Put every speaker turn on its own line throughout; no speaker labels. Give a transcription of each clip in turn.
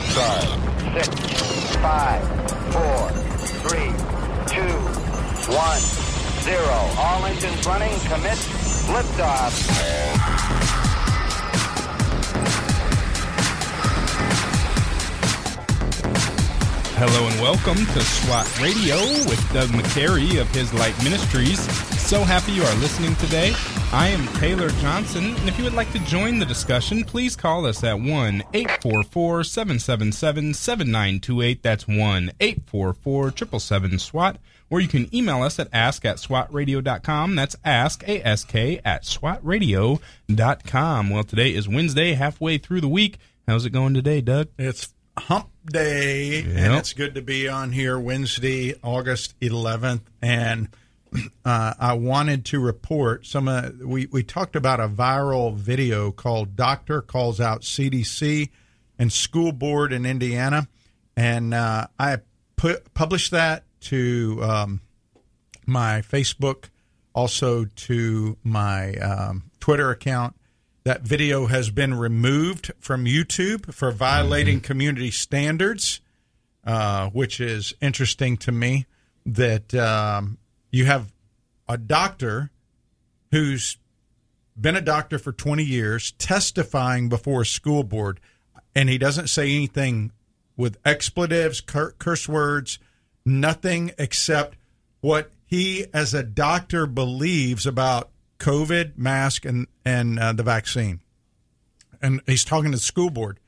stars. Six, five, four, three, two, one, zero. All engines running. Commit. Liftoff.
Hello and welcome to SWAT Radio with Doug McCary of His Light Ministries. So happy you are listening today. I am Taylor Johnson, and if you would like to join the discussion, please call us at 1 844 777 7928. That's 1 844 777 SWAT. Or you can email us at ask at swatradio.com. That's ask, A-S-K, at swatradio.com. Well, today is Wednesday, halfway through the week. How's it going today, Doug?
It's hump day,
Yep.
and it's good to be on here Wednesday, August 11th. And uh, I wanted to report some. Uh, we we talked about a viral video called "Doctor Calls Out CDC and School Board in Indiana," and uh, I put published that to um, my Facebook, also to my um, Twitter account. That video has been removed from YouTube for violating community standards, uh, which is interesting to me. That um, you have a doctor who's been a doctor for 20 years testifying before a school board, and he doesn't say anything with expletives, cur- curse words, nothing except what he, as a doctor, believes about COVID, mask, and and uh, the vaccine. And he's talking to the school board,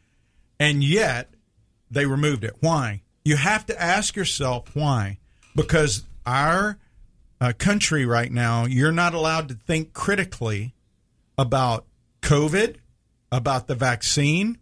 and yet they removed it. Why? You have to ask yourself why, because our uh, country right now, you're not allowed to think critically about COVID, about the vaccine,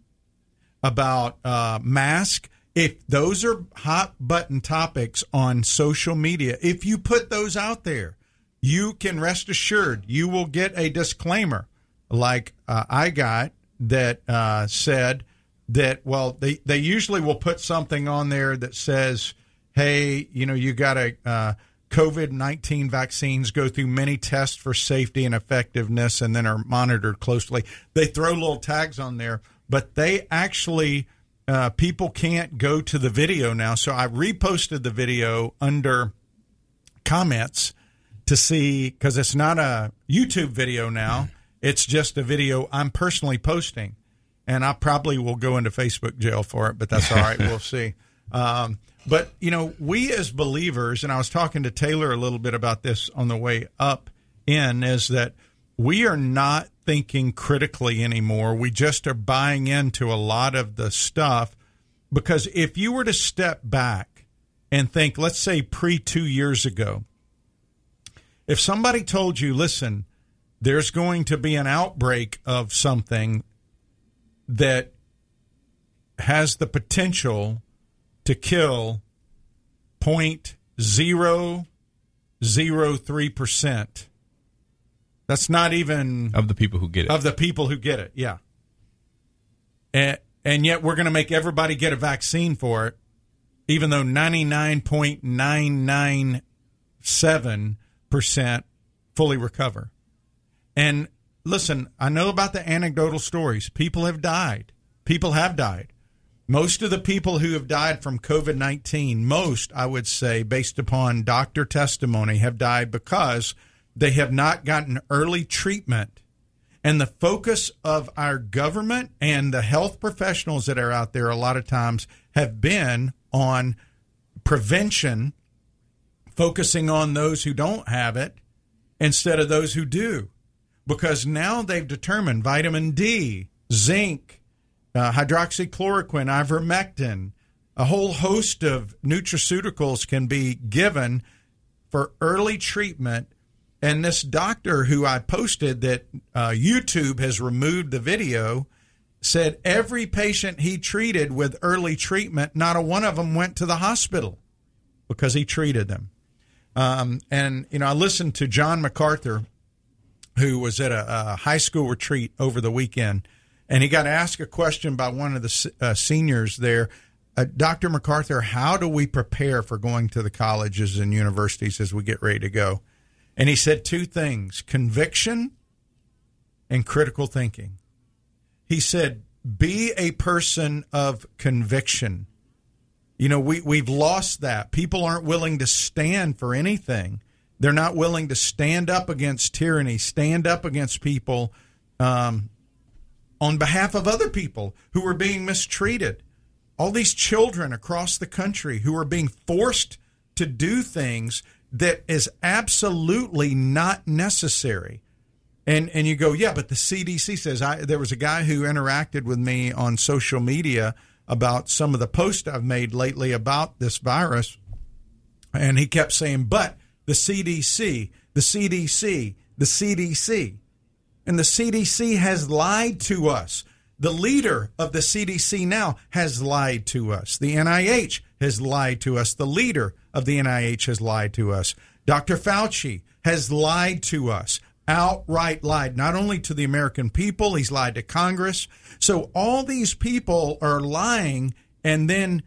about uh, mask. If those are hot button topics on social media, if you put those out there, you can rest assured you will get a disclaimer like uh, I got that uh, said that, well, they, they usually will put something on there that says, hey, you know, you got to. COVID 19 vaccines go through many tests for safety and effectiveness and then are monitored closely. They throw little tags on there, but they actually, uh, people can't go to the video now. So I reposted the video under comments to see, because it's not a YouTube video now, it's just a video I'm personally posting. And I probably will go into Facebook jail for it, but that's all right. we'll see. Um, but you know, we as believers, and I was talking to Taylor a little bit about this on the way up in, is that we are not thinking critically anymore. We just are buying into a lot of the stuff because if you were to step back and think, let's say pre two years ago, if somebody told you, listen, there's going to be an outbreak of something that has the potential to kill 0.003%. That's not even
Of the people who get it.
of the people who get it. Yeah. And, and yet we're going to make everybody get a vaccine for it, even though 99.997% fully recover. And listen, I know about the anecdotal stories. People have died. People have died. Most of the people who have died from COVID 19, most, I would say, based upon doctor testimony, have died because they have not gotten early treatment. And the focus of our government and the health professionals that are out there a lot of times have been on prevention, focusing on those who don't have it instead of those who do. Because now they've determined vitamin D, zinc, uh, hydroxychloroquine, ivermectin, a whole host of nutraceuticals can be given for early treatment. And this doctor who I posted that uh, YouTube has removed the video said every patient he treated with early treatment, not a one of them went to the hospital because he treated them. Um, and, you know, I listened to John MacArthur, who was at a, a high school retreat over the weekend and he got asked a question by one of the uh, seniors there. Uh, Dr. MacArthur, how do we prepare for going to the colleges and universities as we get ready to go? And he said two things conviction and critical thinking. He said, be a person of conviction. You know, we, we've lost that. People aren't willing to stand for anything. They're not willing to stand up against tyranny, stand up against people um, on behalf of other people who are being mistreated. All these children across the country who are being forced to do things that is absolutely not necessary. And and you go, yeah, but the CDC says I there was a guy who interacted with me on social media about some of the posts I've made lately about this virus and he kept saying, "But the CDC, the CDC, the CDC." And the CDC has lied to us. The leader of the CDC now has lied to us. The NIH has lied to us. The leader of the NIH has lied to us. Dr. Fauci has lied to us outright lied, not only to the American people, he's lied to Congress. So all these people are lying, and then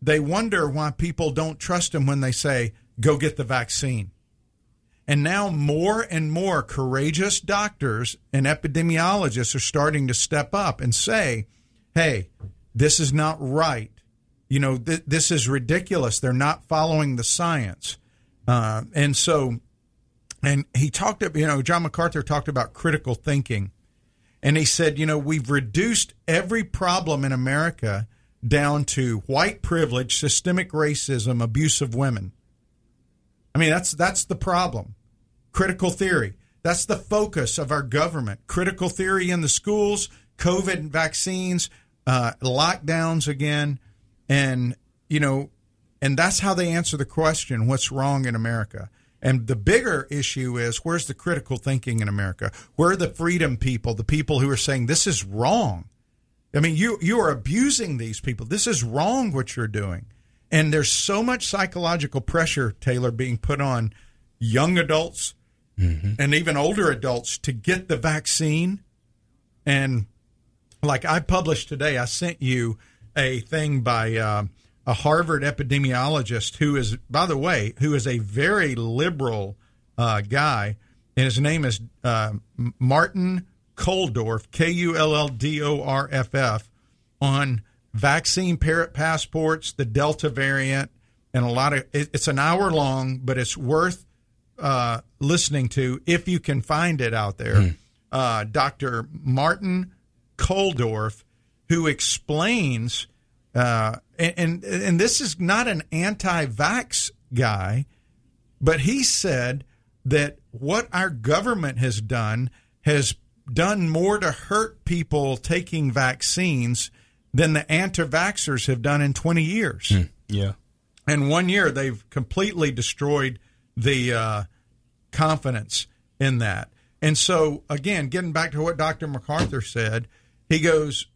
they wonder why people don't trust him when they say, go get the vaccine. And now more and more courageous doctors and epidemiologists are starting to step up and say, hey, this is not right. You know, th- this is ridiculous. They're not following the science. Uh, and so and he talked, about, you know, John MacArthur talked about critical thinking. And he said, you know, we've reduced every problem in America down to white privilege, systemic racism, abuse of women. I mean, that's that's the problem. Critical theory. That's the focus of our government. Critical theory in the schools, COVID vaccines, uh, lockdowns again, and you know, and that's how they answer the question: What's wrong in America? And the bigger issue is where's the critical thinking in America? Where are the freedom people, the people who are saying this is wrong? I mean, you you are abusing these people. This is wrong what you're doing. And there's so much psychological pressure, Taylor, being put on young adults mm-hmm. and even older adults to get the vaccine. And like I published today, I sent you a thing by uh, a Harvard epidemiologist who is, by the way, who is a very liberal uh, guy, and his name is uh, Martin Kulldorff, K U L L D O R F F, on vaccine parrot passports, the Delta variant, and a lot of. It's an hour long, but it's worth uh, listening to if you can find it out there. Mm. Uh, Dr. Martin Kulldorff, who explains uh, and, and this is not an anti-vax guy, but he said that what our government has done has done more to hurt people taking vaccines than the anti-vaxxers have done in 20 years.
Mm, yeah.
In one year, they've completely destroyed the uh, confidence in that. And so, again, getting back to what Dr. MacArthur said, he goes,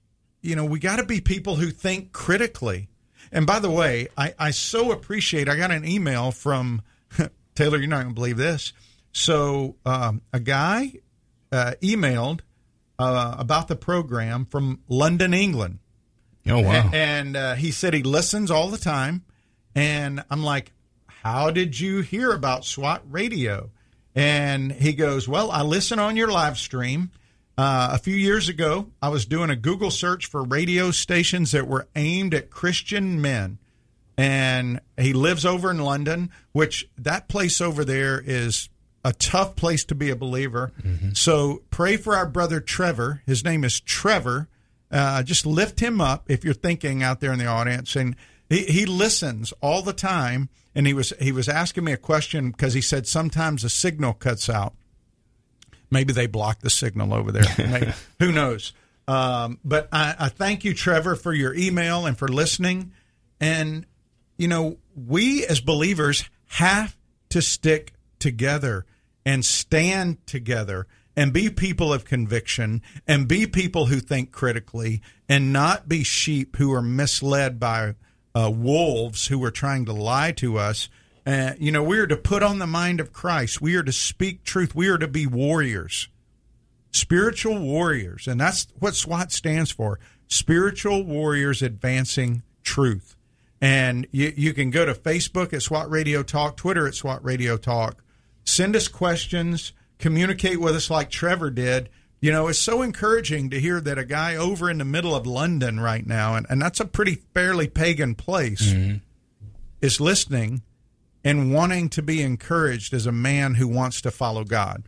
you know, we got to be people who think critically. And by the way, I, I so appreciate. I got an email from Taylor. You're not going to believe this. So um, a guy uh, emailed uh, about the program from London, England.
Oh wow!
And uh, he said he listens all the time. And I'm like, how did you hear about SWAT Radio? And he goes, well, I listen on your live stream uh, a few years ago, I was doing a Google search for radio stations that were aimed at Christian men. And he lives over in London, which that place over there is a tough place to be a believer. Mm-hmm. So pray for our brother Trevor. His name is Trevor. Uh, just lift him up if you're thinking out there in the audience. And he, he listens all the time. And he was he was asking me a question because he said sometimes the signal cuts out. Maybe they blocked the signal over there. Maybe, who knows? Um, but I, I thank you, Trevor, for your email and for listening. And, you know, we as believers have to stick together and stand together and be people of conviction and be people who think critically and not be sheep who are misled by uh, wolves who are trying to lie to us uh, you know, we are to put on the mind of Christ. We are to speak truth. We are to be warriors, spiritual warriors. And that's what SWAT stands for spiritual warriors advancing truth. And you, you can go to Facebook at SWAT Radio Talk, Twitter at SWAT Radio Talk. Send us questions, communicate with us like Trevor did. you know, it's so encouraging to hear that a guy over in the middle of London right now, and, and that's a pretty fairly pagan place, mm-hmm. is listening and wanting to be encouraged as a man who wants to follow God.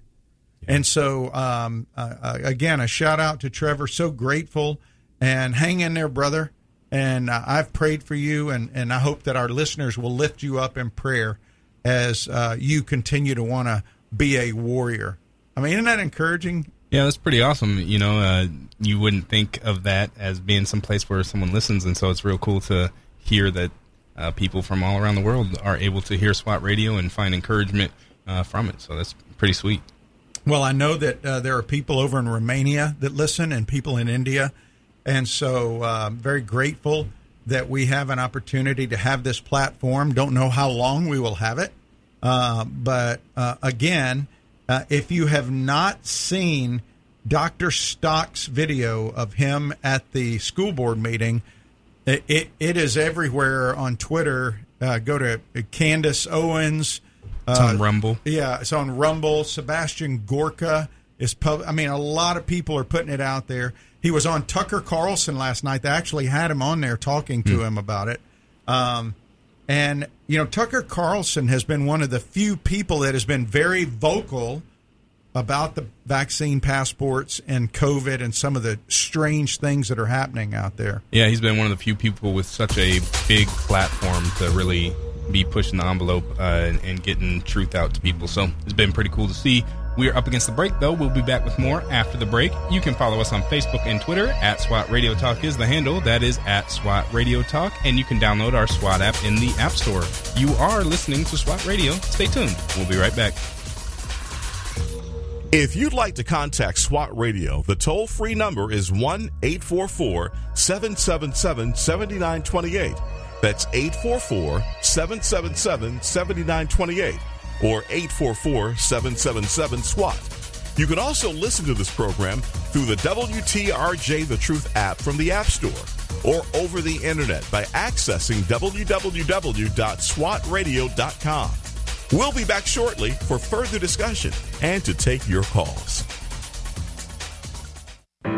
And so, um, uh, uh, again, a shout out to Trevor. So grateful and hang in there, brother. And uh, I've prayed for you, and, and I hope that our listeners will lift you up in prayer as uh, you continue to want to be a warrior. I mean, isn't that encouraging?
Yeah, that's pretty awesome. You know, uh, you wouldn't think of that as being some place where someone listens, and so it's real cool to hear that uh, people from all around the world are able to hear SWAT radio and find encouragement uh, from it. So that's pretty sweet.
Well, I know that uh, there are people over in Romania that listen and people in India. And so I'm um, very grateful that we have an opportunity to have this platform. Don't know how long we will have it. Uh, but uh, again, uh, if you have not seen Dr. Stock's video of him at the school board meeting, it, it, it is everywhere on Twitter. Uh, go to Candace Owens.
It's on uh, Rumble.
Yeah, it's on Rumble. Sebastian Gorka is pub. I mean, a lot of people are putting it out there. He was on Tucker Carlson last night. They actually had him on there talking to mm. him about it. Um, and you know, Tucker Carlson has been one of the few people that has been very vocal about the vaccine passports and COVID and some of the strange things that are happening out there.
Yeah, he's been one of the few people with such a big platform to really be pushing the envelope uh, and, and getting truth out to people. So it's been pretty cool to see. We are up against the break, though. We'll be back with more after the break. You can follow us on Facebook and Twitter. At SWAT Radio Talk is the handle. That is at SWAT Radio Talk. And you can download our SWAT app in the App Store. You are listening to SWAT Radio. Stay tuned. We'll be right back.
If you'd like to contact SWAT Radio, the toll free number is 1 844 777 7928. That's 844 777 7928 or 844 777 SWAT. You can also listen to this program through the WTRJ The Truth app from the App Store or over the internet by accessing www.swatradio.com. We'll be back shortly for further discussion and to take your calls.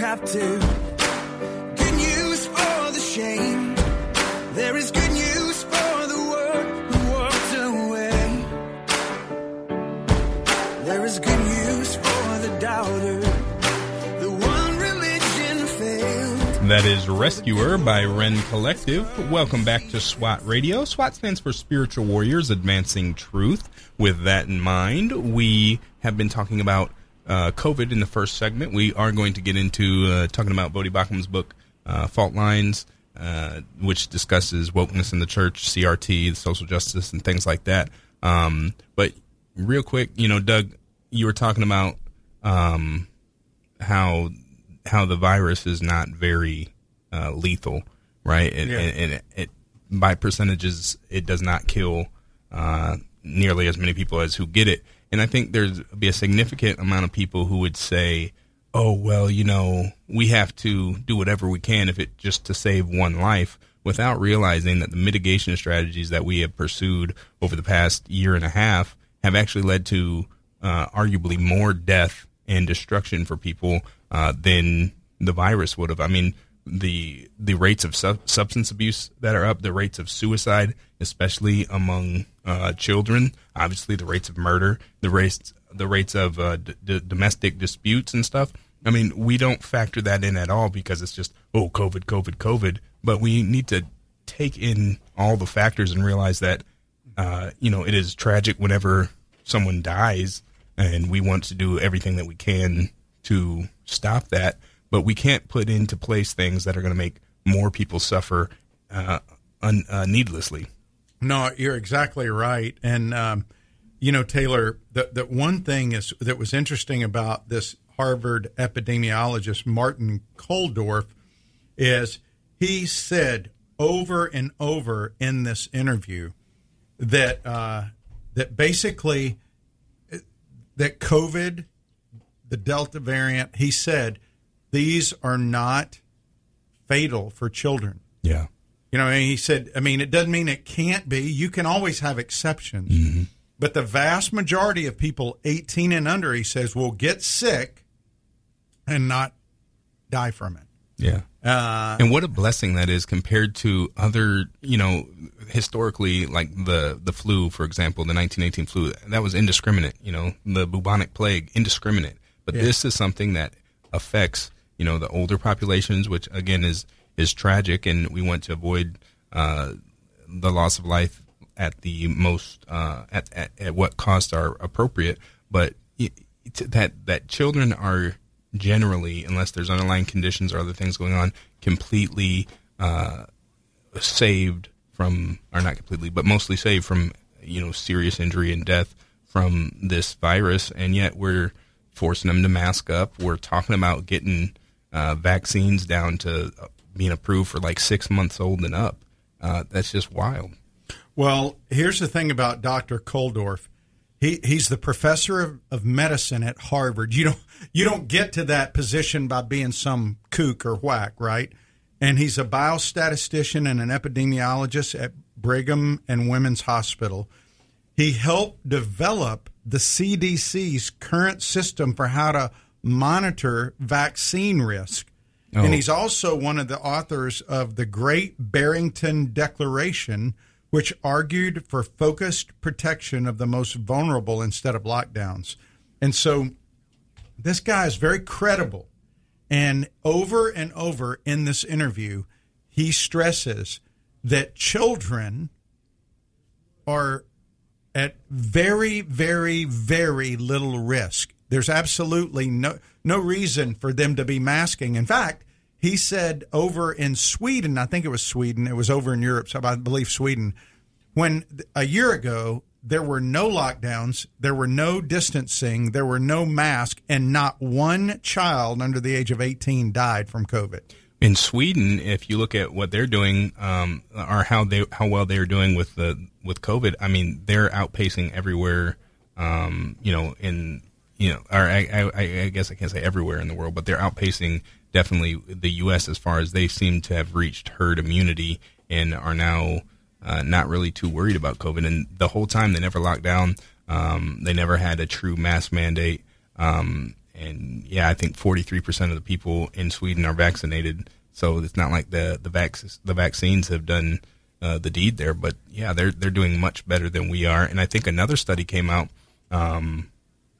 captive, good news for the shame. There is good news for the world who away. There is good news for the doubter, the one religion failed.
That is Rescuer by Rend Collective. Welcome back to SWAT Radio. SWAT stands for Spiritual Warriors Advancing Truth. With that in mind, we have been talking about uh, COVID in the first segment. We are going to get into uh, talking about Voddie Baucham's book, uh, Fault Lines, uh, which discusses wokeness in the church, CRT, social justice, and things like that. Um, but real quick, you know, Doug, you were talking about um, how how the virus is not very uh, lethal, right? And, yeah. and, and it, it, by percentages, it does not kill uh, nearly as many people as who get it and I think there's be a significant amount of people who would say, "Oh, well, you know, we have to do whatever we can if it just to save one life." Without realizing that the mitigation strategies that we have pursued over the past year and a half have actually led to uh, arguably more death and destruction for people uh, than the virus would have. I mean, the the rates of su- substance abuse that are up, the rates of suicide, especially among uh, children, obviously the rates of murder, the rates the rates of uh, d- domestic disputes and stuff. I mean, we don't factor that in at all because it's just oh, COVID, COVID, COVID. But we need to take in all the factors and realize that uh, you know, it is tragic whenever someone dies, and we want to do everything that we can to stop that. But we can't put into place things that are going to make more people suffer uh, un, uh, needlessly.
No, you're exactly right. And um, you know, Taylor, the one thing is that was interesting about this Harvard epidemiologist Martin Kulldorff is he said over and over in this interview that uh, that basically that COVID, the Delta variant, he said these are not fatal for children.
Yeah.
You know, and he said, I mean, it doesn't mean it can't be. You can always have exceptions.
Mm-hmm.
But the vast majority of people 18 and under, he says, will get sick and not die from it.
Yeah.
Uh,
and what a blessing that is compared to other, you know, historically, like the the flu, for example, the 1918 flu, that was indiscriminate. You know, the bubonic plague, indiscriminate. But
Yeah.
this is something that affects, you know, the older populations, which again is is tragic, and we want to avoid uh, the loss of life at the most uh, at, at at what cost are appropriate. But y- t- that that children are generally, unless there's underlying conditions or other things going on, completely uh, saved from, or not completely, but mostly saved from, you know, serious injury and death from this virus. And yet we're forcing them to mask up. We're talking about getting uh, vaccines down to being approved for like six months old and up. Uh, that's just wild.
Well, here's the thing about Dr. Kulldorff. He he's the professor of, of medicine at Harvard. You don't you don't get to that position by being some kook or whack, right? And he's a biostatistician and an epidemiologist at Brigham and Women's Hospital. He helped develop the CDC's current system for how to monitor vaccine risk.
Oh.
And he's also one of the authors of the Great Barrington Declaration, which argued for focused protection of the most vulnerable instead of lockdowns. And so this guy is very credible. And over and over in this interview, he stresses that children are at very, very, very little risk. There's absolutely no no reason for them to be masking. In fact, he said over in Sweden, I think it was Sweden, it was over in Europe, so I believe Sweden, when a year ago there were no lockdowns, there were no distancing, there were no mask, and not one child under the age of 18 died from COVID.
in Sweden, if you look at what they're doing, um, or how they how well they're doing with the with COVID, I mean, they're outpacing everywhere. Um, you know, in you know, or I, I, I guess I can't say everywhere in the world, but they're outpacing definitely the U.S. as far as they seem to have reached herd immunity and are now uh, not really too worried about COVID. And the whole time they never locked down. Um, they never had a true mask mandate. Um, and yeah, I think 43% of the people in Sweden are vaccinated. So it's not like the the vac- the vaccines have done uh, the deed there, but yeah, they're they're doing much better than we are. And I think another study came out um,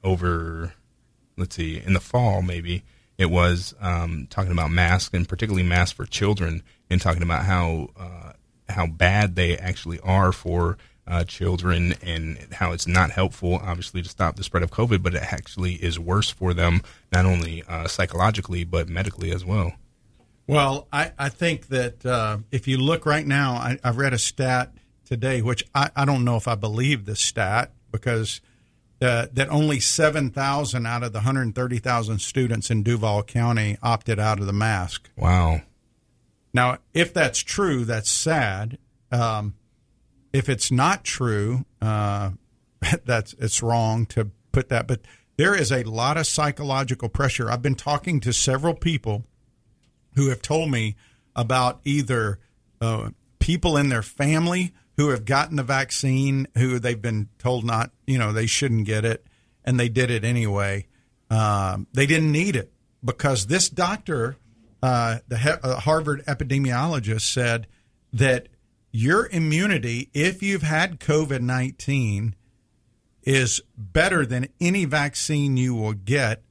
over, let's see, in the fall maybe it was um, talking about masks and particularly masks for children, and talking about how uh, how bad they actually are for uh, children and how it's not helpful, obviously, to stop the spread of COVID, but it actually is worse for them, not only uh, psychologically, but medically as well.
Well, I, I think that uh, if you look right now, I, I read a stat today, which I, I don't know if I believe this stat because uh, that only 7,000 out of the 130,000 students in Duval County opted out of the mask.
Wow.
Now, if that's true, that's sad. Um, if it's not true, uh, that's it's wrong to put that. But there is a lot of psychological pressure. I've been talking to several people who have told me about either uh, people in their family who have gotten the vaccine, who they've been told not, you know, they shouldn't get it, and they did it anyway. Um, they didn't need it because this doctor, uh, the he- uh, Harvard epidemiologist, said that your immunity, if you've had COVID 19, is better than any vaccine you will get,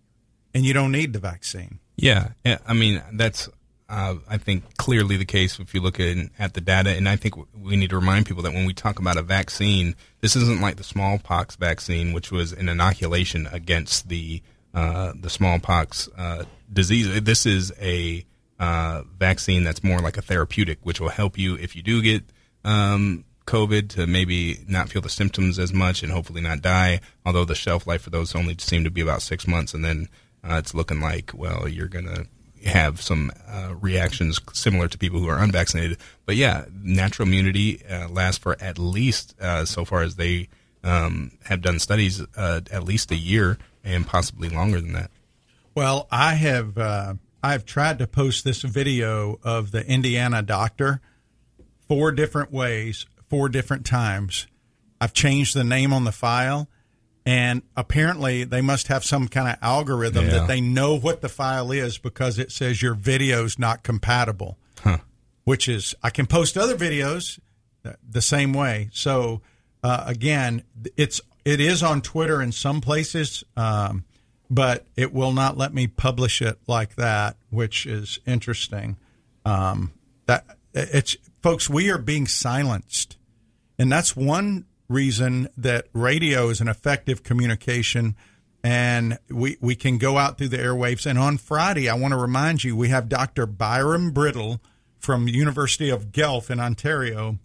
and you don't need the vaccine.
Yeah, yeah, I mean that's uh, I think clearly the case if you look at, at the data. And I think we need to remind people that when we talk about a vaccine, this isn't like the smallpox vaccine, which was an inoculation against the uh, the smallpox uh, disease. This is a uh, vaccine that's more like a therapeutic, which will help you if you do get um, COVID to maybe not feel the symptoms as much and hopefully not die. Although the shelf life for those only seem to be about six months, and then uh, it's looking like well you're gonna have some uh, reactions similar to people who are unvaccinated. But yeah, natural immunity uh, lasts for at least uh, so far as they um, have done studies uh, at least a year and possibly longer than that.
Well, I have uh, I've tried to post this video of the Indiana doctor four different ways four different times. I've changed the name on the file, and apparently they must have some kind of algorithm
Yeah.
that they know what the file is because it says your video's not compatible.
Huh.
Which is I can post other videos the same way. So uh, again, it's it is on Twitter in some places, um, but it will not let me publish it like that, which is interesting. Um, that it's folks, we are being silenced. And that's one reason that radio is an effective communication and we, we can go out through the airwaves. And on Friday, I want to remind you, we have Dr. Byram Bridle from University of Guelph in Ontario.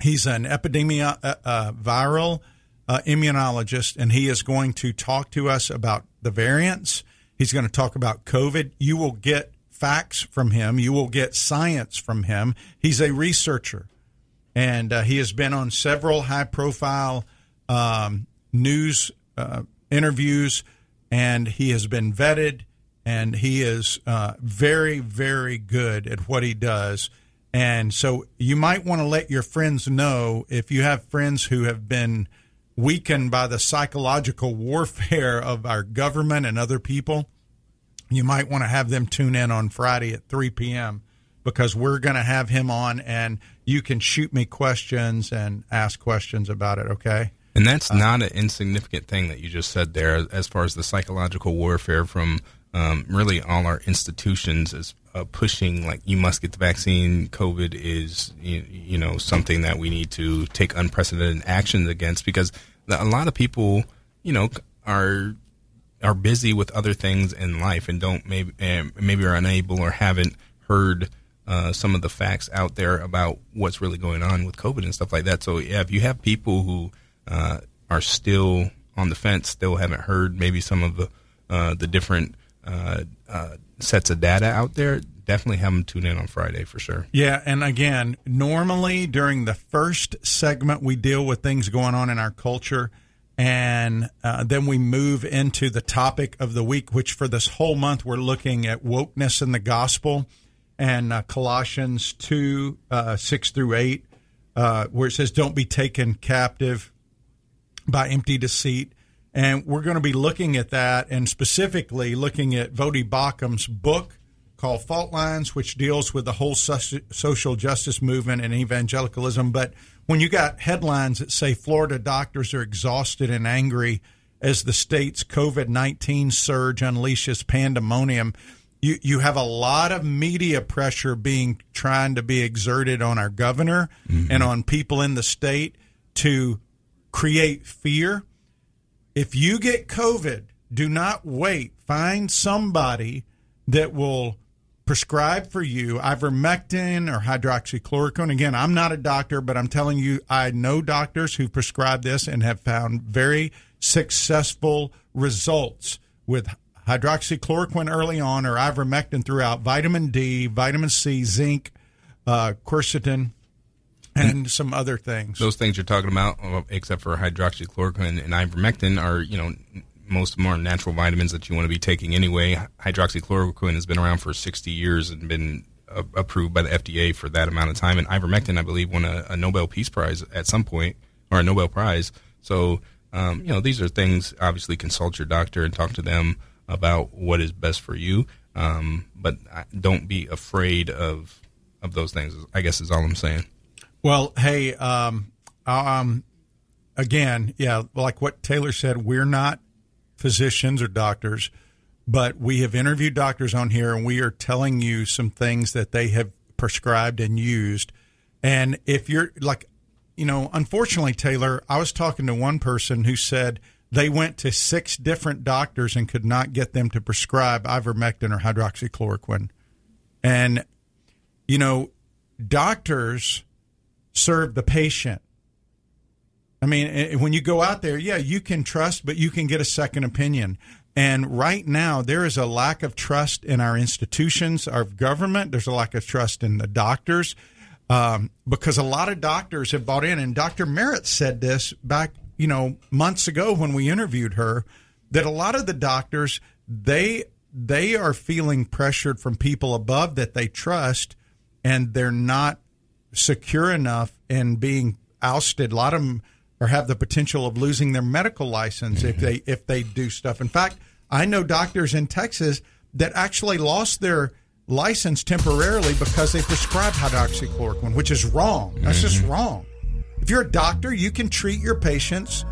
He's an epidemia uh, uh, viral uh, immunologist, and he is going to talk to us about the variants. He's going to talk about COVID. You will get facts from him. You will get science from him. He's a researcher and uh, he has been on several high profile um, news uh, interviews and he has been vetted and he is uh, very very good at what he does and so you might want to let your friends know if you have friends who have been weakened by the psychological warfare of our government and other people you might want to have them tune in on Friday at 3 p.m. because we're going to have him on and you can shoot me questions and ask questions about it, okay?
And that's not an insignificant thing that you just said there, as far as the psychological warfare from um, really all our institutions is uh, pushing like you must get the vaccine. COVID is you, you know something that we need to take unprecedented actions against because a lot of people you know are are busy with other things in life and don't maybe and maybe are unable or haven't heard uh, some of the facts out there about what's really going on with COVID and stuff like that. So yeah, if you have people who uh, are still on the fence, still haven't heard maybe some of the uh, the different uh, uh, sets of data out there, definitely have them tune in on Friday for sure.
Yeah, and again, normally during the first segment, we deal with things going on in our culture, and then we move into the topic of the week, which for this whole month, we're looking at wokeness in the gospel and uh, Colossians 2 uh, 6 through 8, uh, where it says, Don't be taken captive by empty deceit. And we're going to be looking at that and specifically looking at Voddie Baucham's book called Fault Lines, which deals with the whole social justice movement and evangelicalism. But when you got headlines that say Florida doctors are exhausted and angry as the state's COVID 19 surge unleashes pandemonium, you, you have a lot of media pressure being trying to be exerted on our governor mm-hmm. and on people in the state to create fear. If you get COVID, do not wait. Find somebody that will prescribe for you ivermectin or hydroxychloroquine. Again, I'm not a doctor, but I'm telling you, I know doctors who prescribe this and have found very successful results with hydroxychloroquine early on or ivermectin throughout, vitamin D, vitamin C, zinc, uh, quercetin, and some other things.
Those things you're talking about, uh, except for hydroxychloroquine and ivermectin, are you know most of natural vitamins that you want to be taking anyway. Hydroxychloroquine has been around for 60 years and been uh, approved by the FDA for that amount of time. And ivermectin, I believe, won a, a Nobel Peace Prize at some point or a Nobel Prize. So um, you know these are things. Obviously, consult your doctor and talk to them about what is best for you. Um, but don't be afraid of of those things. I guess is all I'm saying.
Well, hey, um, um, again, yeah, like what Taylor said, we're not physicians or doctors, but we have interviewed doctors on here and we are telling you some things that they have prescribed and used. And if you're like, you know, unfortunately, Taylor, I was talking to one person who said they went to six different doctors and could not get them to prescribe ivermectin or hydroxychloroquine. And, you know, doctors serve the patient. I mean, when you go out there, yeah, you can trust, but you can get a second opinion. And right now, there is a lack of trust in our institutions, our government. There's a lack of trust in the doctors um, because a lot of doctors have bought in. And Dr. Merritt said this back, you know, months ago when we interviewed her, that a lot of the doctors they they are feeling pressured from people above that they trust, and they're not secure enough in being ousted. A lot of them or have the potential of losing their medical license mm-hmm. if they if they do stuff. In fact, I know doctors in Texas that actually lost their license temporarily because they prescribed hydroxychloroquine, which is wrong. That's mm-hmm. just wrong. If you're a doctor, you can treat your patients,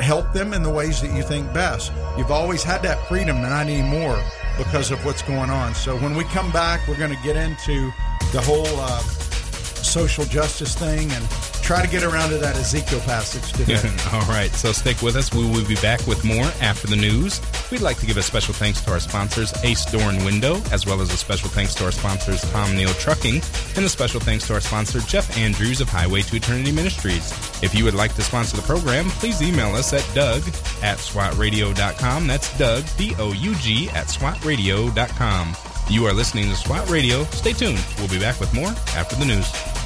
help them in the ways that you think best. You've always had that freedom, and I need more because of what's going on. So when we come back, we're going to get into the whole uh, social justice thing and try to get around to that Ezekiel passage today.
All right, so stick with us. We will be back with more after the news. We'd like to give a special thanks to our sponsors, Ace Door and Window, as well as a special thanks to our sponsors, Tom Nehl Trucking, and a special thanks to our sponsor, Jeff Andrews of Highway to Eternity Ministries. If you would like to sponsor the program, please email us at doug at swatradio.com. That's Doug, D O U G, at swatradio.com. You are listening to SWAT Radio. Stay tuned. We'll be back with more after the news.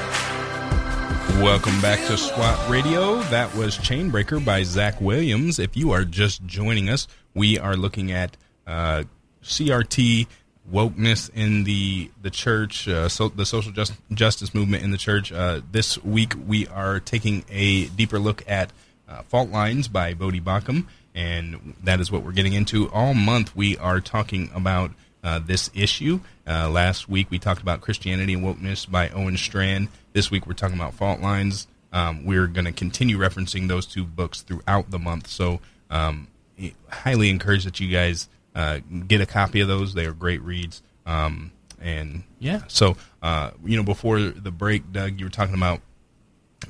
Welcome back to SWAT Radio. That was Chainbreaker by Zach Williams. If you are just joining us, we are looking at uh, CRT wokeness in the the church, uh, so the social just, justice movement in the church. Uh, this week, we are taking a deeper look at uh, Fault Lines by Voddie Baucham, and that is what we're getting into. All month, we are talking about uh, this issue. Uh, last week, we talked about Christianity and Wokeness by Owen Strachan. This week we're talking about fault lines. Um, we're going to continue referencing those two books throughout the month. So, um, highly encourage that you guys uh, get a copy of those. They are great reads. Um, and yeah, so uh, you know, before the break, Doug, you were talking about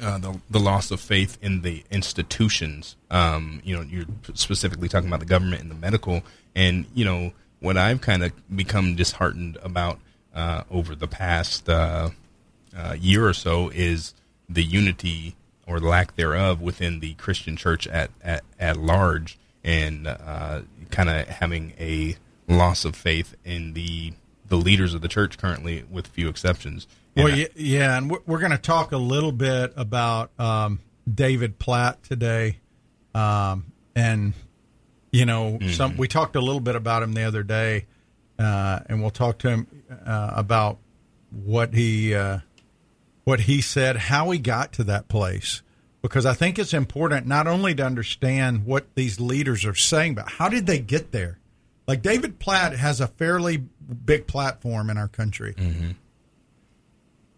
uh, the the loss of faith in the institutions. Um, you know, you're specifically talking about the government and the medical. And you know, what I've kind of become disheartened about uh, over the past uh, uh, year or so is the unity or lack thereof within the Christian church at at, at large, and uh, kind of having a loss of faith in the the leaders of the church currently, with few exceptions.
And well, yeah, and we're going to talk a little bit about um, David Platt today, um, and you know, mm-hmm. some we talked a little bit about him the other day, uh, and we'll talk to him uh, about what he uh, what he said, how he got to that place, because I think it's important not only to understand what these leaders are saying, but how did they get there? Like David Platt has a fairly big platform in our country. Mm-hmm.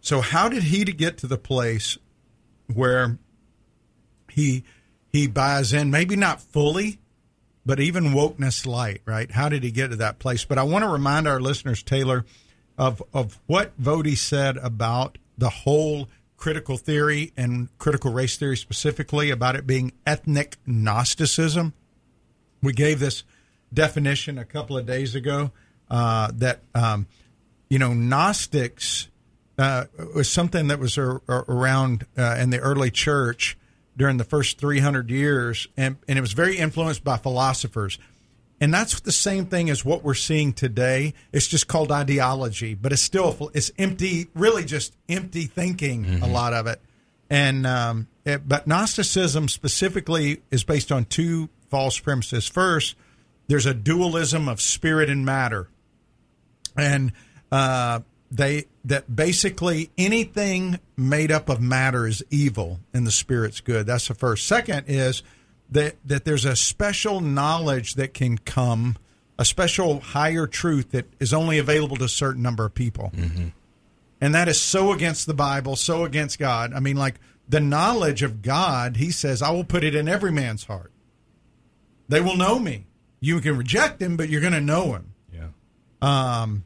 So how did he to get to the place where he he buys in, maybe not fully, but even wokeness light, right? How did he get to that place? But I want to remind our listeners, Taylor, of of what Voddie said about the whole critical theory and critical race theory specifically about it being ethnic Gnosticism. We gave this definition a couple of days ago uh, that, um, you know, Gnostics uh, was something that was a, a, around uh, in the early church during the first 300 years, and, and it was very influenced by philosophers. And that's the same thing as what we're seeing today. It's just called ideology, but it's still it's empty, really just empty thinking. A lot of it, and um, it, but Gnosticism specifically is based on two false premises. First, there's a dualism of spirit and matter, and uh, they that basically anything made up of matter is evil and the spirit's good. That's the first. Second is that that there's a special knowledge that can come, a special higher truth that is only available to a certain number of people. And that is so against the Bible, so against God. I mean, like the knowledge of God, he says, I will put it in every man's heart. They will know me. You can reject him, but you're going to know him.
Yeah.
Um,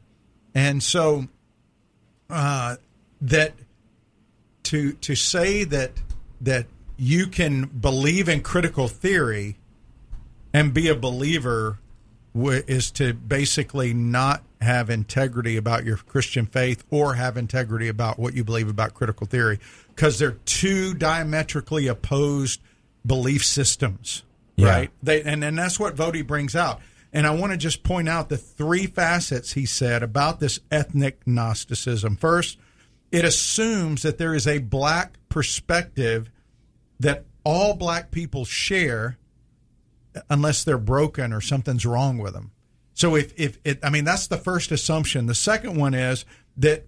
and so uh, that to to say that that you can believe in critical theory and be a believer is to basically not have integrity about your Christian faith or have integrity about what you believe about critical theory because they're two diametrically opposed belief systems
Yeah.
right they and, and that's what Voddie brings out and I want to just point out the three facets he said about this ethnic Gnosticism. First, it assumes that there is a black perspective that all black people share unless they're broken or something's wrong with them. So if if it I mean that's the first assumption. The second one is that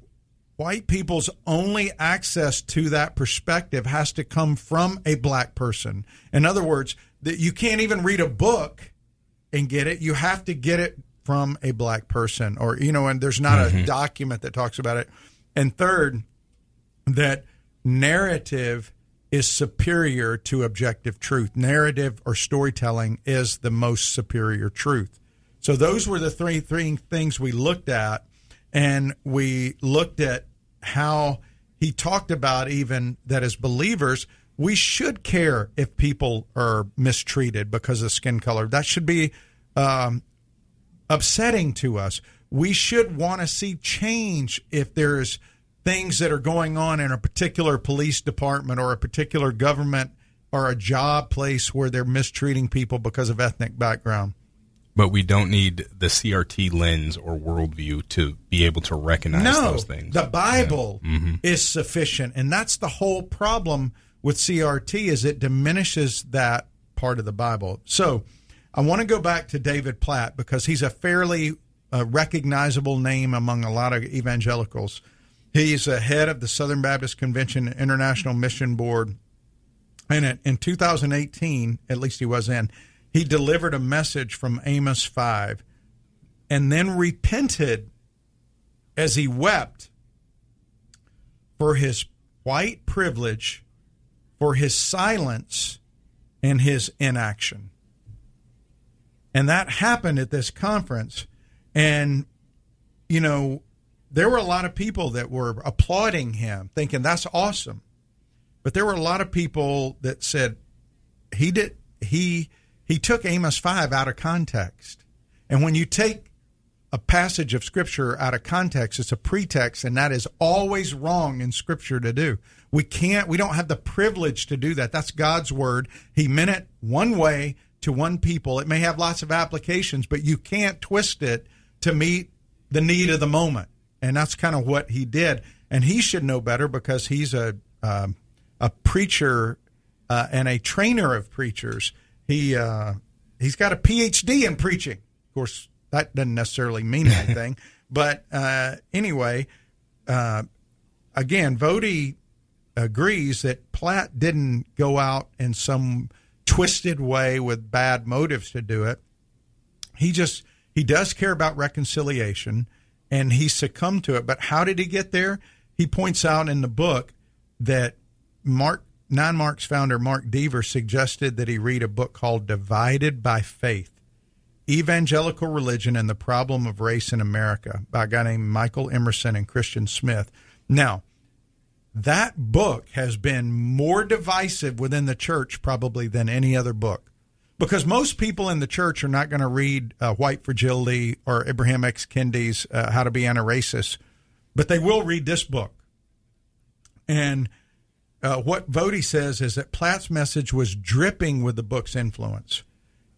white people's only access to that perspective has to come from a black person. In other words, that you can't even read a book and get it. You have to get it from a black person or you know and there's not a mm-hmm. document that talks about it. And third, that narrative is superior to objective truth. Narrative or storytelling is the most superior truth. So those were the three three things we looked at, and we looked at how he talked about even that as believers we should care if people are mistreated because of skin color. That should be um, upsetting to us. We should want to see change if there's things that are going on in a particular police department or a particular government or a job place where they're mistreating people because of ethnic background.
But we don't need the CRT lens or worldview to be able to recognize
no,
those things.
the Bible is sufficient, and that's the whole problem with CRT is it diminishes that part of the Bible. So, I want to go back to David Platt because he's a fairly uh, recognizable name among a lot of evangelicals. He's a head of the Southern Baptist Convention International Mission Board, and in- in 2018, at least he was in, he delivered a message from Amos 5 and then repented as he wept for his white privilege, for his silence, and his inaction. And that happened at this conference. And, you know, there were a lot of people that were applauding him, thinking that's awesome. But there were a lot of people that said he did he he took Amos 5 out of context. And when you take a passage of scripture out of context, it's a pretext, and that is always wrong in scripture to do. We can't, we don't have the privilege to do that. That's God's word. He meant it one way to one people. It may have lots of applications, but you can't twist it to meet the need of the moment. And that's kind of what he did. And he should know better because he's a, um, a preacher uh, and a trainer of preachers. He, uh, he's got a PhD in preaching. Of course, that doesn't necessarily mean anything. but uh, anyway, uh, again, Voddie agrees that Platt didn't go out in some twisted way with bad motives to do it. He just he does care about reconciliation, and he succumbed to it. But how did he get there? He points out in the book that Mark Nine Marks founder Mark Dever suggested that he read a book called Divided by Faith Evangelical Religion and the Problem of Race in America by a guy named Michael Emerson and Christian Smith. Now, that book has been more divisive within the church probably than any other book because most people in the church are not going to read uh, White Fragility or Ibram X. Kendi's uh, How to Be Anti-Racist, but they will read this book. And uh, what Voddie says is that Platt's message was dripping with the book's influence,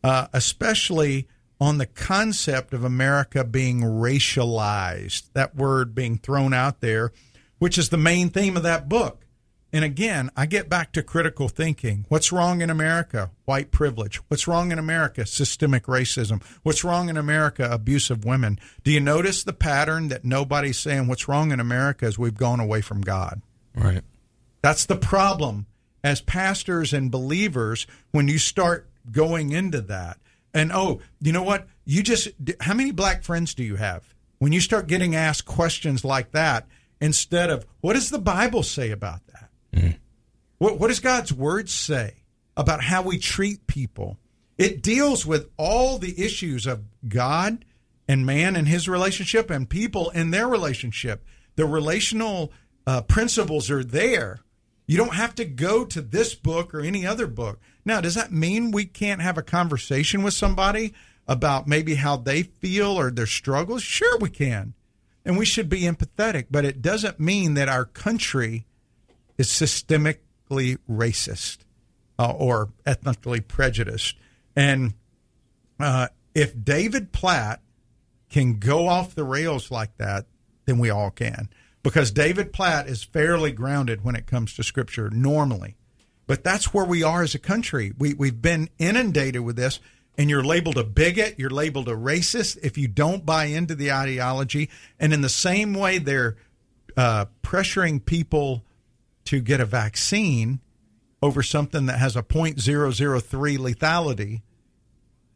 uh, especially on the concept of America being racialized, that word being thrown out there, which is the main theme of that book. And again, I get back to critical thinking. What's wrong in America? White privilege. What's wrong in America? Systemic racism. What's wrong in America? Abuse of women. Do you notice the pattern that nobody's saying what's wrong in America is we've gone away from God?
Right.
That's the problem as pastors and believers when you start going into that. And oh, you know what? You just, how many black friends do you have? When you start getting asked questions like that, instead of, what does the Bible say about that? What, what does God's word say about how we treat people? It deals with all the issues of God and man and his relationship and people and their relationship. The relational uh, principles are there. You don't have to go to this book or any other book. Now, does that mean we can't have a conversation with somebody about maybe how they feel or their struggles? Sure, we can. And we should be empathetic, but it doesn't mean that our country is systemically racist uh, or ethnically prejudiced. And uh, if David Platt can go off the rails like that, then we all can. Because David Platt is fairly grounded when it comes to Scripture normally. But that's where we are as a country. We, we've been inundated with this, and you're labeled a bigot, you're labeled a racist if you don't buy into the ideology. And in the same way, they're uh, pressuring people to get a vaccine over something that has a 0.003 lethality,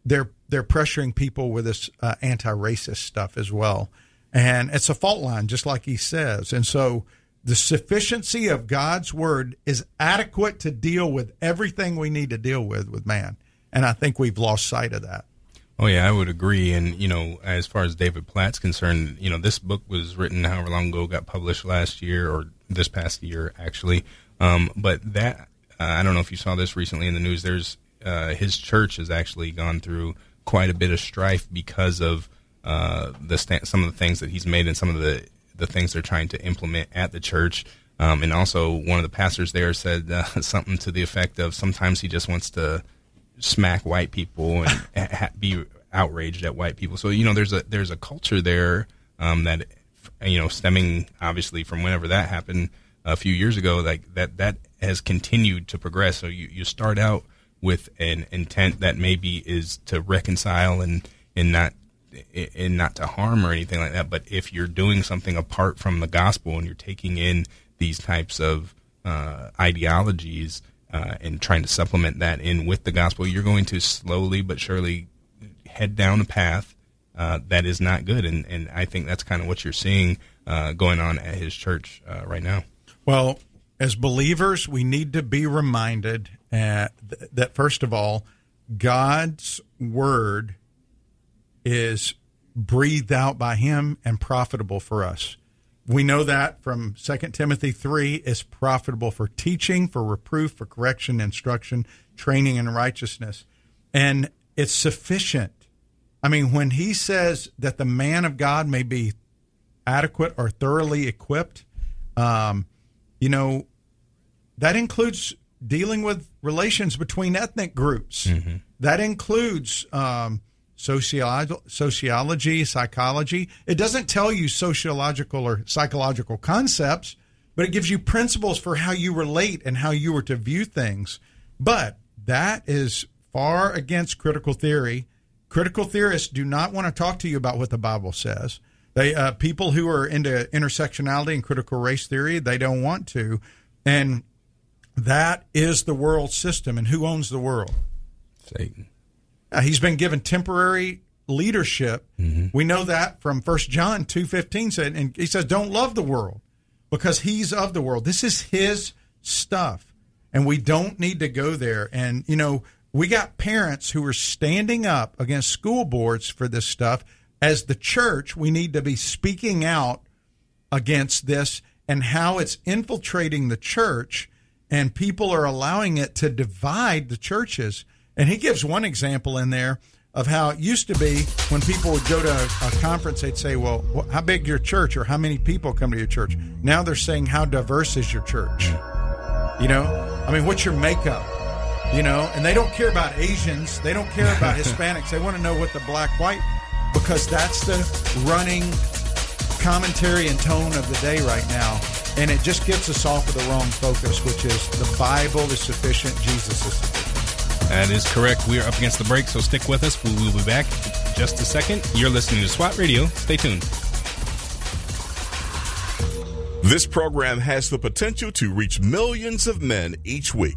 they're they're pressuring people with this uh, anti-racist stuff as well, and it's a fault line, just like he says. And so, the sufficiency of God's word is adequate to deal with everything we need to deal with with man, and I think we've lost sight of that.
Oh yeah, I would agree. And you know, as far as David Platt's concerned, you know, this book was written however long ago, got published last year or this past year actually. Um, but that uh, I don't know if you saw this recently in the news. There's uh, his church has actually gone through quite a bit of strife because of uh, the st- some of the things that he's made and some of the the things they're trying to implement at the church. Um, and also, one of the pastors there said uh, something to the effect of sometimes he just wants to smack white people and ha- be outraged at white people. So you know, there's a there's a culture there um, that you know, stemming obviously from whenever that happened a few years ago, like that that has continued to progress. So you, you start out with an intent that maybe is to reconcile and and not and not to harm or anything like that. But if you're doing something apart from the gospel and you're taking in these types of uh, ideologies uh, and trying to supplement that in with the gospel, you're going to slowly but surely head down a path uh, that is not good. And, and I think that's kind of what you're seeing uh, going on at his church uh, right now.
Well, as believers, we need to be reminded uh, th- that, first of all, God's word is breathed out by him and profitable for us. We know that from 2 Timothy 3 is profitable for teaching, for reproof, for correction, instruction, training in righteousness. And it's sufficient I mean, when he says that the man of God may be adequate or thoroughly equipped, um, you know, that includes dealing with relations between ethnic groups. Mm-hmm. That includes um, sociology, sociology, psychology. It doesn't tell you sociological or psychological concepts, but it gives you principles for how you relate and how you are to view things. But that is far against critical theory Critical theorists do not want to talk to you about what the Bible says. They uh, people who are into intersectionality and critical race theory, they don't want to, and that is the world system. And who owns the world?
Satan.
Uh, he's been given temporary leadership. Mm-hmm. We know that from First John two fifteen said, and he says, "Don't love the world, because he's of the world. This is his stuff, and we don't need to go there." And you know, we got parents who are standing up against school boards for this stuff. As the church, we need to be speaking out against this and how it's infiltrating the church, and people are allowing it to divide the churches. And he gives one example in there of how it used to be when people would go to a conference, they'd say, Well, how big your church or how many people come to your church? Now they're saying, How diverse is your church? You know, I mean, what's your makeup? You know, and they don't care about Asians, they don't care about Hispanics. They want to know what the black white because that's the running commentary and tone of the day right now. And it just gets us off of the wrong focus, which is the Bible is sufficient, Jesus is sufficient.
That is correct. We are up against the break, so stick with us. We will be back in just a second. You're listening to SWAT Radio. Stay tuned.
This program has the potential to reach millions of men each week.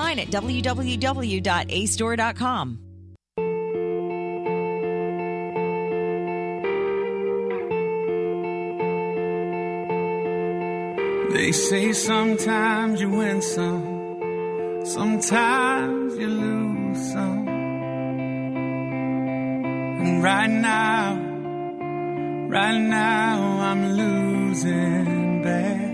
at www.acedoor.com.
They say sometimes you win some, sometimes you lose some. And right now, right now I'm losing bad.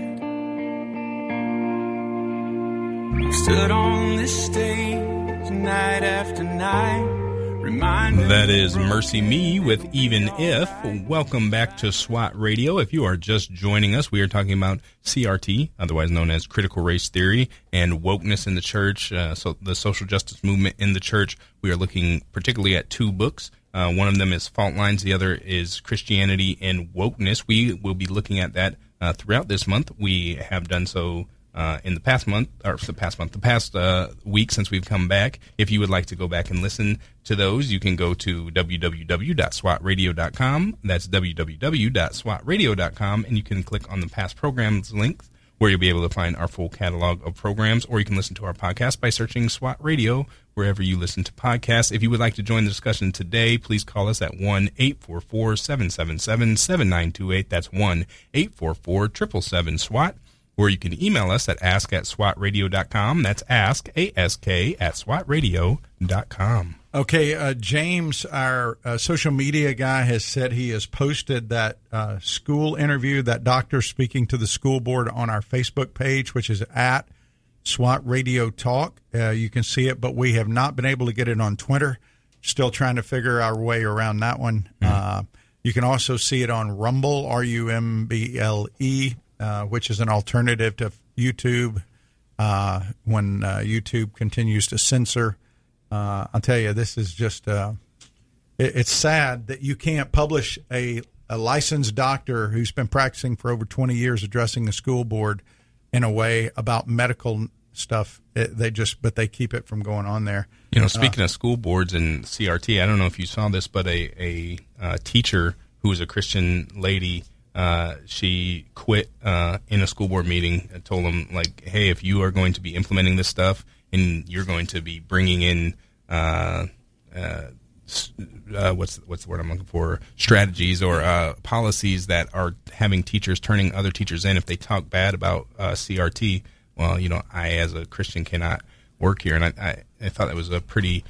That is MercyMe with Even If. Welcome back to SWAT Radio. If you are just joining us, we are talking about CRT, otherwise known as critical race theory, and wokeness in the church, uh, so the social justice movement in the church. We are looking particularly at two books. Uh, one of them is Fault Lines, the other is Christianity and Wokeness. We will be looking at that uh, throughout this month. We have done so uh, in the past month, or the past month, the past uh, week since we've come back. If you would like to go back and listen to those, you can go to www.swatradio.com. That's www.swatradio.com, and you can click on the past programs link where you'll be able to find our full catalog of programs, or you can listen to our podcast by searching SWAT Radio wherever you listen to podcasts. If you would like to join the discussion today, please call us at 1 844 777 7928. That's 1 844 777 SWAT or you can email us at ask at swatradio.com. That's ask, A-S-K, at swatradio.com.
Okay, uh, James, our uh, social media guy, has said he has posted that uh, school interview, that doctor speaking to the school board on our Facebook page, which is at SWAT Radio Talk. Uh, you can see it, but we have not been able to get it on Twitter. Still trying to figure our way around that one. Uh, you can also see it on Rumble, R U M B L E, uh, which is an alternative to YouTube uh, when uh, YouTube continues to censor. Uh, I'll tell you, this is just, uh, it, it's sad that you can't publish a, a licensed doctor who's been practicing for over 20 years addressing the school board in a way about medical stuff. It, they just, but they keep it from going on there.
You know, speaking of school boards and CRT, I don't know if you saw this, but a, a, uh teacher who was a Christian lady, uh, she quit uh, in a school board meeting and told them, like, hey, if you are going to be implementing this stuff and you're going to be bringing in, uh, uh, uh, what's what's the word I'm looking for? Strategies or policies that are having teachers turning other teachers in if they talk bad about CRT. Well, you know, I as a Christian cannot work here, and I, I, I thought that was a pretty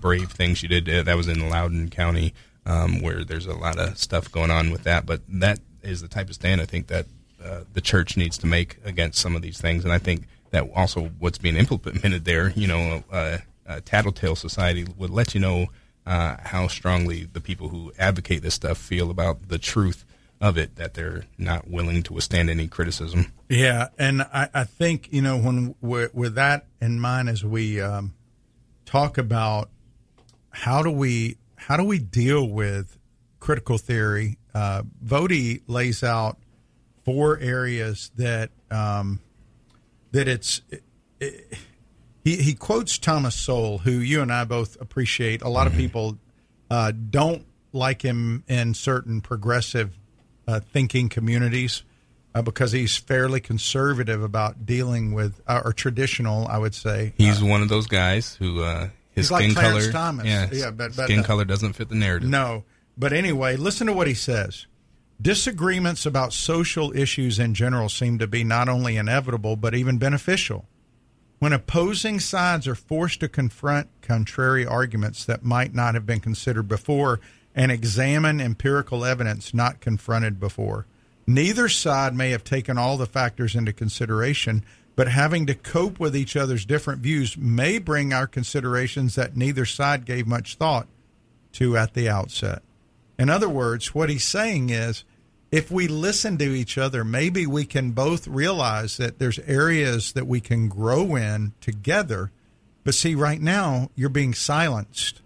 brave thing she did. That was in Loudoun County, um, where there's a lot of stuff going on with that. But that is the type of stand I think that uh, the church needs to make against some of these things, and I think that also what's being implemented there, you know, uh, uh, Tattletale Society would let you know uh, how strongly the people who advocate this stuff feel about the truth of it, that they're not willing to withstand any criticism.
Yeah, and I, I think you know when with, with that in mind, as we um, talk about how do we how do we deal with critical theory, uh, Voddie lays out four areas that um, that it's. It, he, he quotes Thomas Sowell, who you and I both appreciate. A lot of people uh, don't like him in certain progressive uh, thinking communities uh, because he's fairly conservative about dealing with uh, or traditional, I would say.
He's
Uh,
one of those guys who uh, his
like
skin
Clarence
color,
Thomas.
yeah,
Yeah, but- but,
skin color doesn't fit the narrative.
No. But anyway, listen to what he says. Disagreements about social issues in general seem to be not only inevitable, but even beneficial. When opposing sides are forced to confront contrary arguments that might not have been considered before and examine empirical evidence not confronted before, neither side may have taken all the factors into consideration, but having to cope with each other's different views may bring our considerations that neither side gave much thought to at the outset. In other words, what he's saying is if we listen to each other, maybe we can both realize that there's areas that we can grow in together. But see, right now, you're being silenced.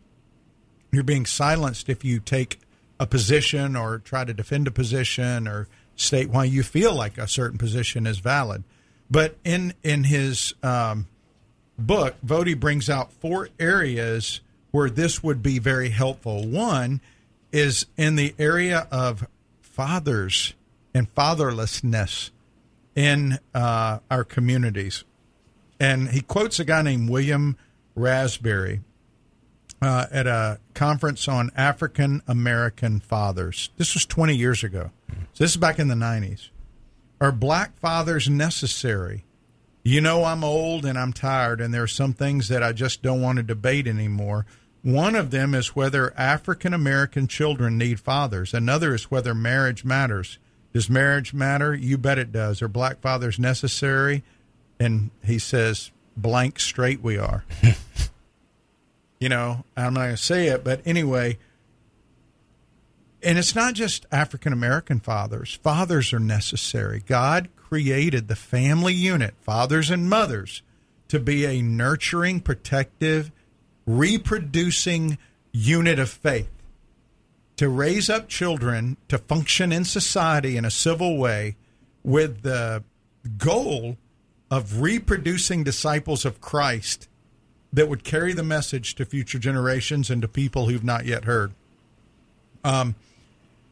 You're being silenced if you take a position or try to defend a position or state why you feel like a certain position is valid. But in in his um, book, Voddie brings out four areas where this would be very helpful. One is in the area of fathers and fatherlessness in uh, our communities. And he quotes a guy named William Raspberry uh, at a conference on African American fathers. This was 20 years ago. So this is back in the 90s. Are black fathers necessary? You know, I'm old and I'm tired, and there are some things that I just don't want to debate anymore. One of them is whether African American children need fathers. Another is whether marriage matters. Does marriage matter? You bet it does. Are black fathers necessary? And he says, blank straight we are. you know, I'm not going to say it, but anyway, and it's not just African American fathers. Fathers are necessary. God created the family unit, fathers and mothers, to be a nurturing, protective, reproducing unit of faith. To raise up children to function in society in a civil way with the goal of reproducing disciples of Christ that would carry the message to future generations and to people who've not yet heard. Um,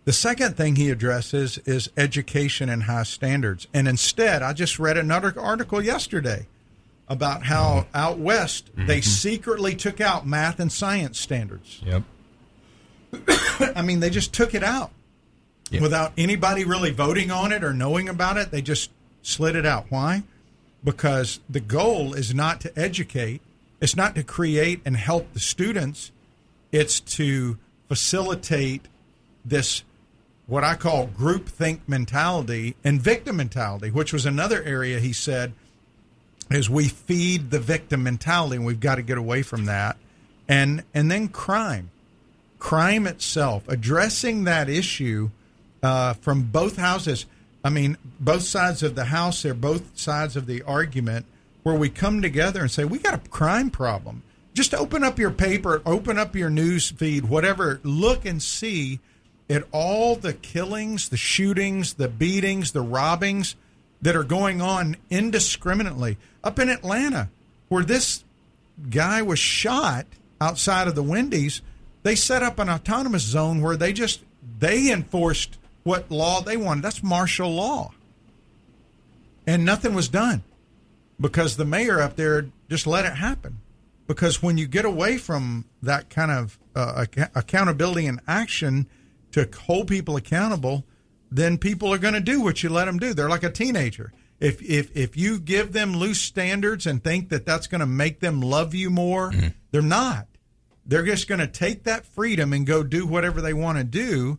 the second thing he addresses is education and high standards. And instead, I just read another article yesterday about how out west mm-hmm. they secretly took out math and science standards.
Yep.
I mean, they just took it out
Yeah.
without anybody really voting on it or knowing about it. They just slid it out. Why? Because the goal is not to educate, it's not to create and help the students, it's to facilitate this what I call group think mentality and victim mentality, which was another area he said is we feed the victim mentality and we've got to get away from that. And and then crime. Crime itself, addressing that issue uh, from both houses. I mean, both sides of the house, they're both sides of the argument where we come together and say, we got a crime problem. Just open up your paper, open up your news feed, whatever, look and see at all the killings, the shootings, the beatings, the robbings that are going on indiscriminately. Up in Atlanta, where this guy was shot outside of the Wendy's, they set up an autonomous zone where they just they enforced what law they wanted. That's martial law. And nothing was done because the mayor up there just let it happen. Because when you get away from that kind of uh, ac- accountability and action to hold people accountable, then people are going to do what you let them do. They're like a teenager. If if if you give them loose standards and think that that's going to make them love you more, they're not. They're just going to take that freedom and go do whatever they want to do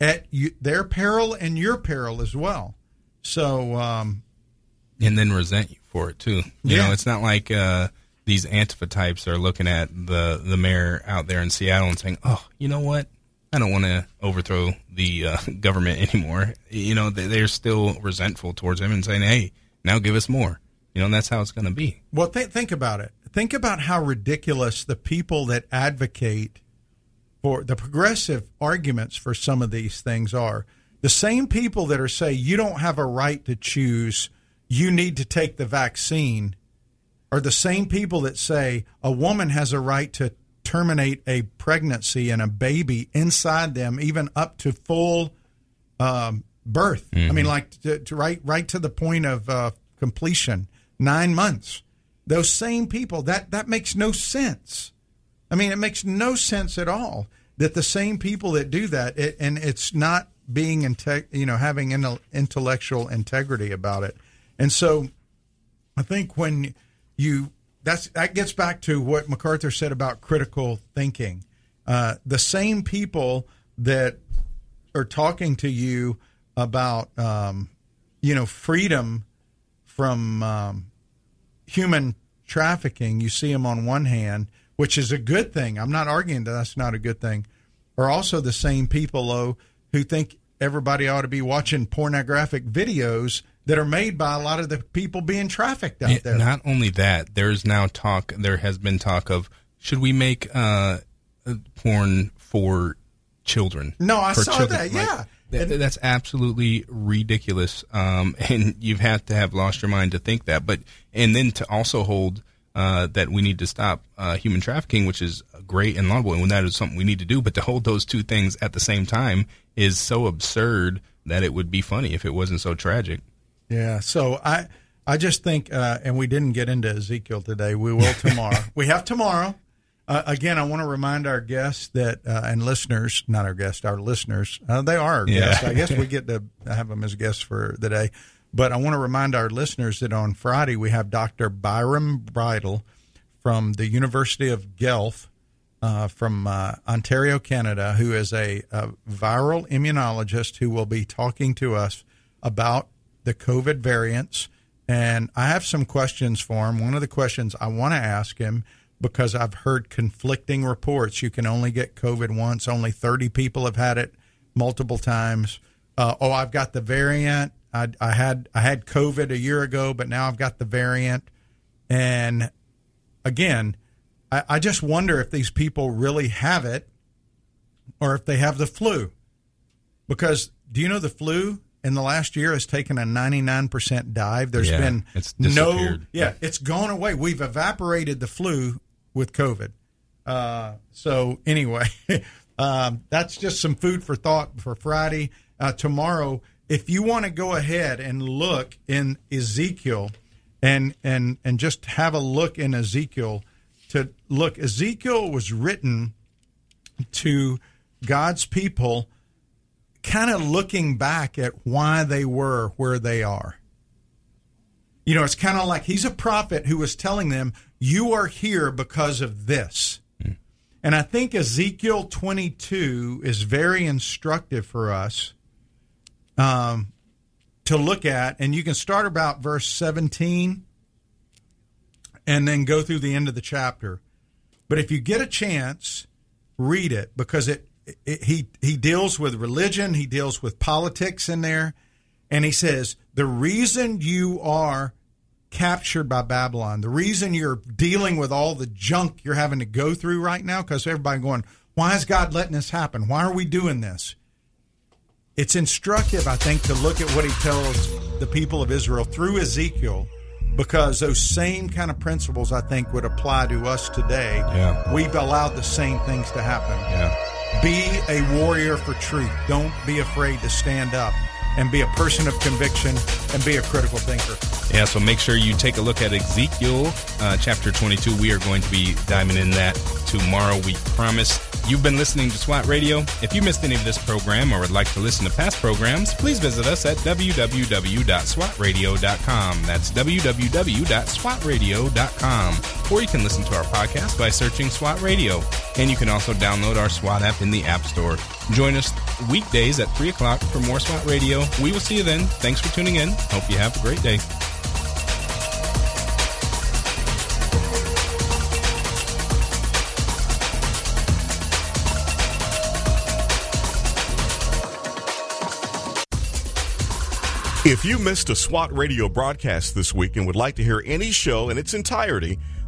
at you, their peril and your peril as well. So um,
and then resent you for it too. You
Yeah.
know, it's not like uh, these Antifa types are looking at the the mayor out there in Seattle and saying, "Oh, you know what? I don't want to overthrow the uh, government anymore." You know, they, they're still resentful towards him and saying, "Hey, now give us more." You know, and that's how it's going to be.
Well, th- think about it. Think about how ridiculous the people that advocate for the progressive arguments for some of these things are. The same people that are saying you don't have a right to choose, you need to take the vaccine, are the same people that say a woman has a right to terminate a pregnancy and a baby inside them, even up to full um, birth. I mean, like to, to right right to the point of uh, completion, nine months. Those same people that that makes no sense. I mean, it makes no sense at all that the same people that do that, it, and it's not being inte- you know having intel- intellectual integrity about it. And so, I think when you that's that gets back to what MacArthur said about critical thinking. Uh, the same people that are talking to you about um, you know freedom from um, human trafficking, you see them on one hand, which is a good thing. I'm not arguing that that's not a good thing. Are also the same people though who think everybody ought to be watching pornographic videos that are made by a lot of the people being trafficked out there.
Not only that, there's now talk. There has been talk of should we make uh, uh, porn for children?
No, I saw that, yeah.
that's absolutely ridiculous. Um, and you've had to have lost your mind to think that. But and then to also hold uh, that we need to stop uh, human trafficking, which is great and laudable, and that is something we need to do. But to hold those two things at the same time is so absurd that it would be funny if it wasn't so tragic.
Yeah. So I I just think, uh, and we didn't get into Ezekiel today. We will tomorrow. we have tomorrow. Uh, again, I want to remind our guests that uh, and listeners, not our guests, our listeners. Uh, they are our
Yeah.
guests. I guess we get to have them as guests for the day. But I want to remind our listeners that on Friday we have Dr. Byram Bridle from the University of Guelph uh, from uh, Ontario, Canada, who is a, a viral immunologist who will be talking to us about the COVID variants. And I have some questions for him. One of the questions I want to ask him, because I've heard conflicting reports, you can only get COVID once, only 30 people have had it multiple times. Uh, oh, I've got the variant. I, I had I had COVID a year ago, but now I've got the variant. And again, I, I just wonder if these people really have it or if they have the flu. Because do you know the flu in the last year has taken a 99% dive? There's
Yeah,
been
it's
no, yeah, it's gone away. We've evaporated the flu with COVID. Uh, so anyway, um, that's just some food for thought for Friday. Uh, tomorrow, if you want to go ahead and look in Ezekiel, and and and just have a look in Ezekiel, to look, Ezekiel was written to God's people, kind of looking back at why they were where they are. You know, it's kind of like he's a prophet who was telling them, You are here because of this. And I think Ezekiel 22 is very instructive for us um, to look at. And you can start about verse 17 and then go through the end of the chapter. But if you get a chance, read it because it he he deals with religion, he deals with politics in there, and he says the reason you are captured by Babylon, the reason you're dealing with all the junk you're having to go through right now, because everybody going, why is God letting this happen? Why are we doing this? It's instructive, I think, to look at what he tells the people of Israel through Ezekiel, because those same kind of principles, I think, would apply to us today.
Yeah.
We've allowed the same things to happen.
Yeah.
Be a warrior for truth. Don't be afraid to stand up and be a person of conviction and be a critical thinker.
Yeah, so make sure you take a look at Ezekiel uh, chapter 22. We are going to be diving in that tomorrow, we promise. You've been listening to SWAT Radio. If you missed any of this program or would like to listen to past programs, please visit us at www.swatradio.com. That's www.swatradio.com. Or you can listen to our podcast by searching SWAT Radio. And you can also download our SWAT app in the App Store. Join us weekdays at 3 o'clock for more SWAT Radio. We will see you then. Thanks for tuning in. Hope you have a great day.
If you missed a SWAT radio broadcast this week and would like to hear any show in its entirety,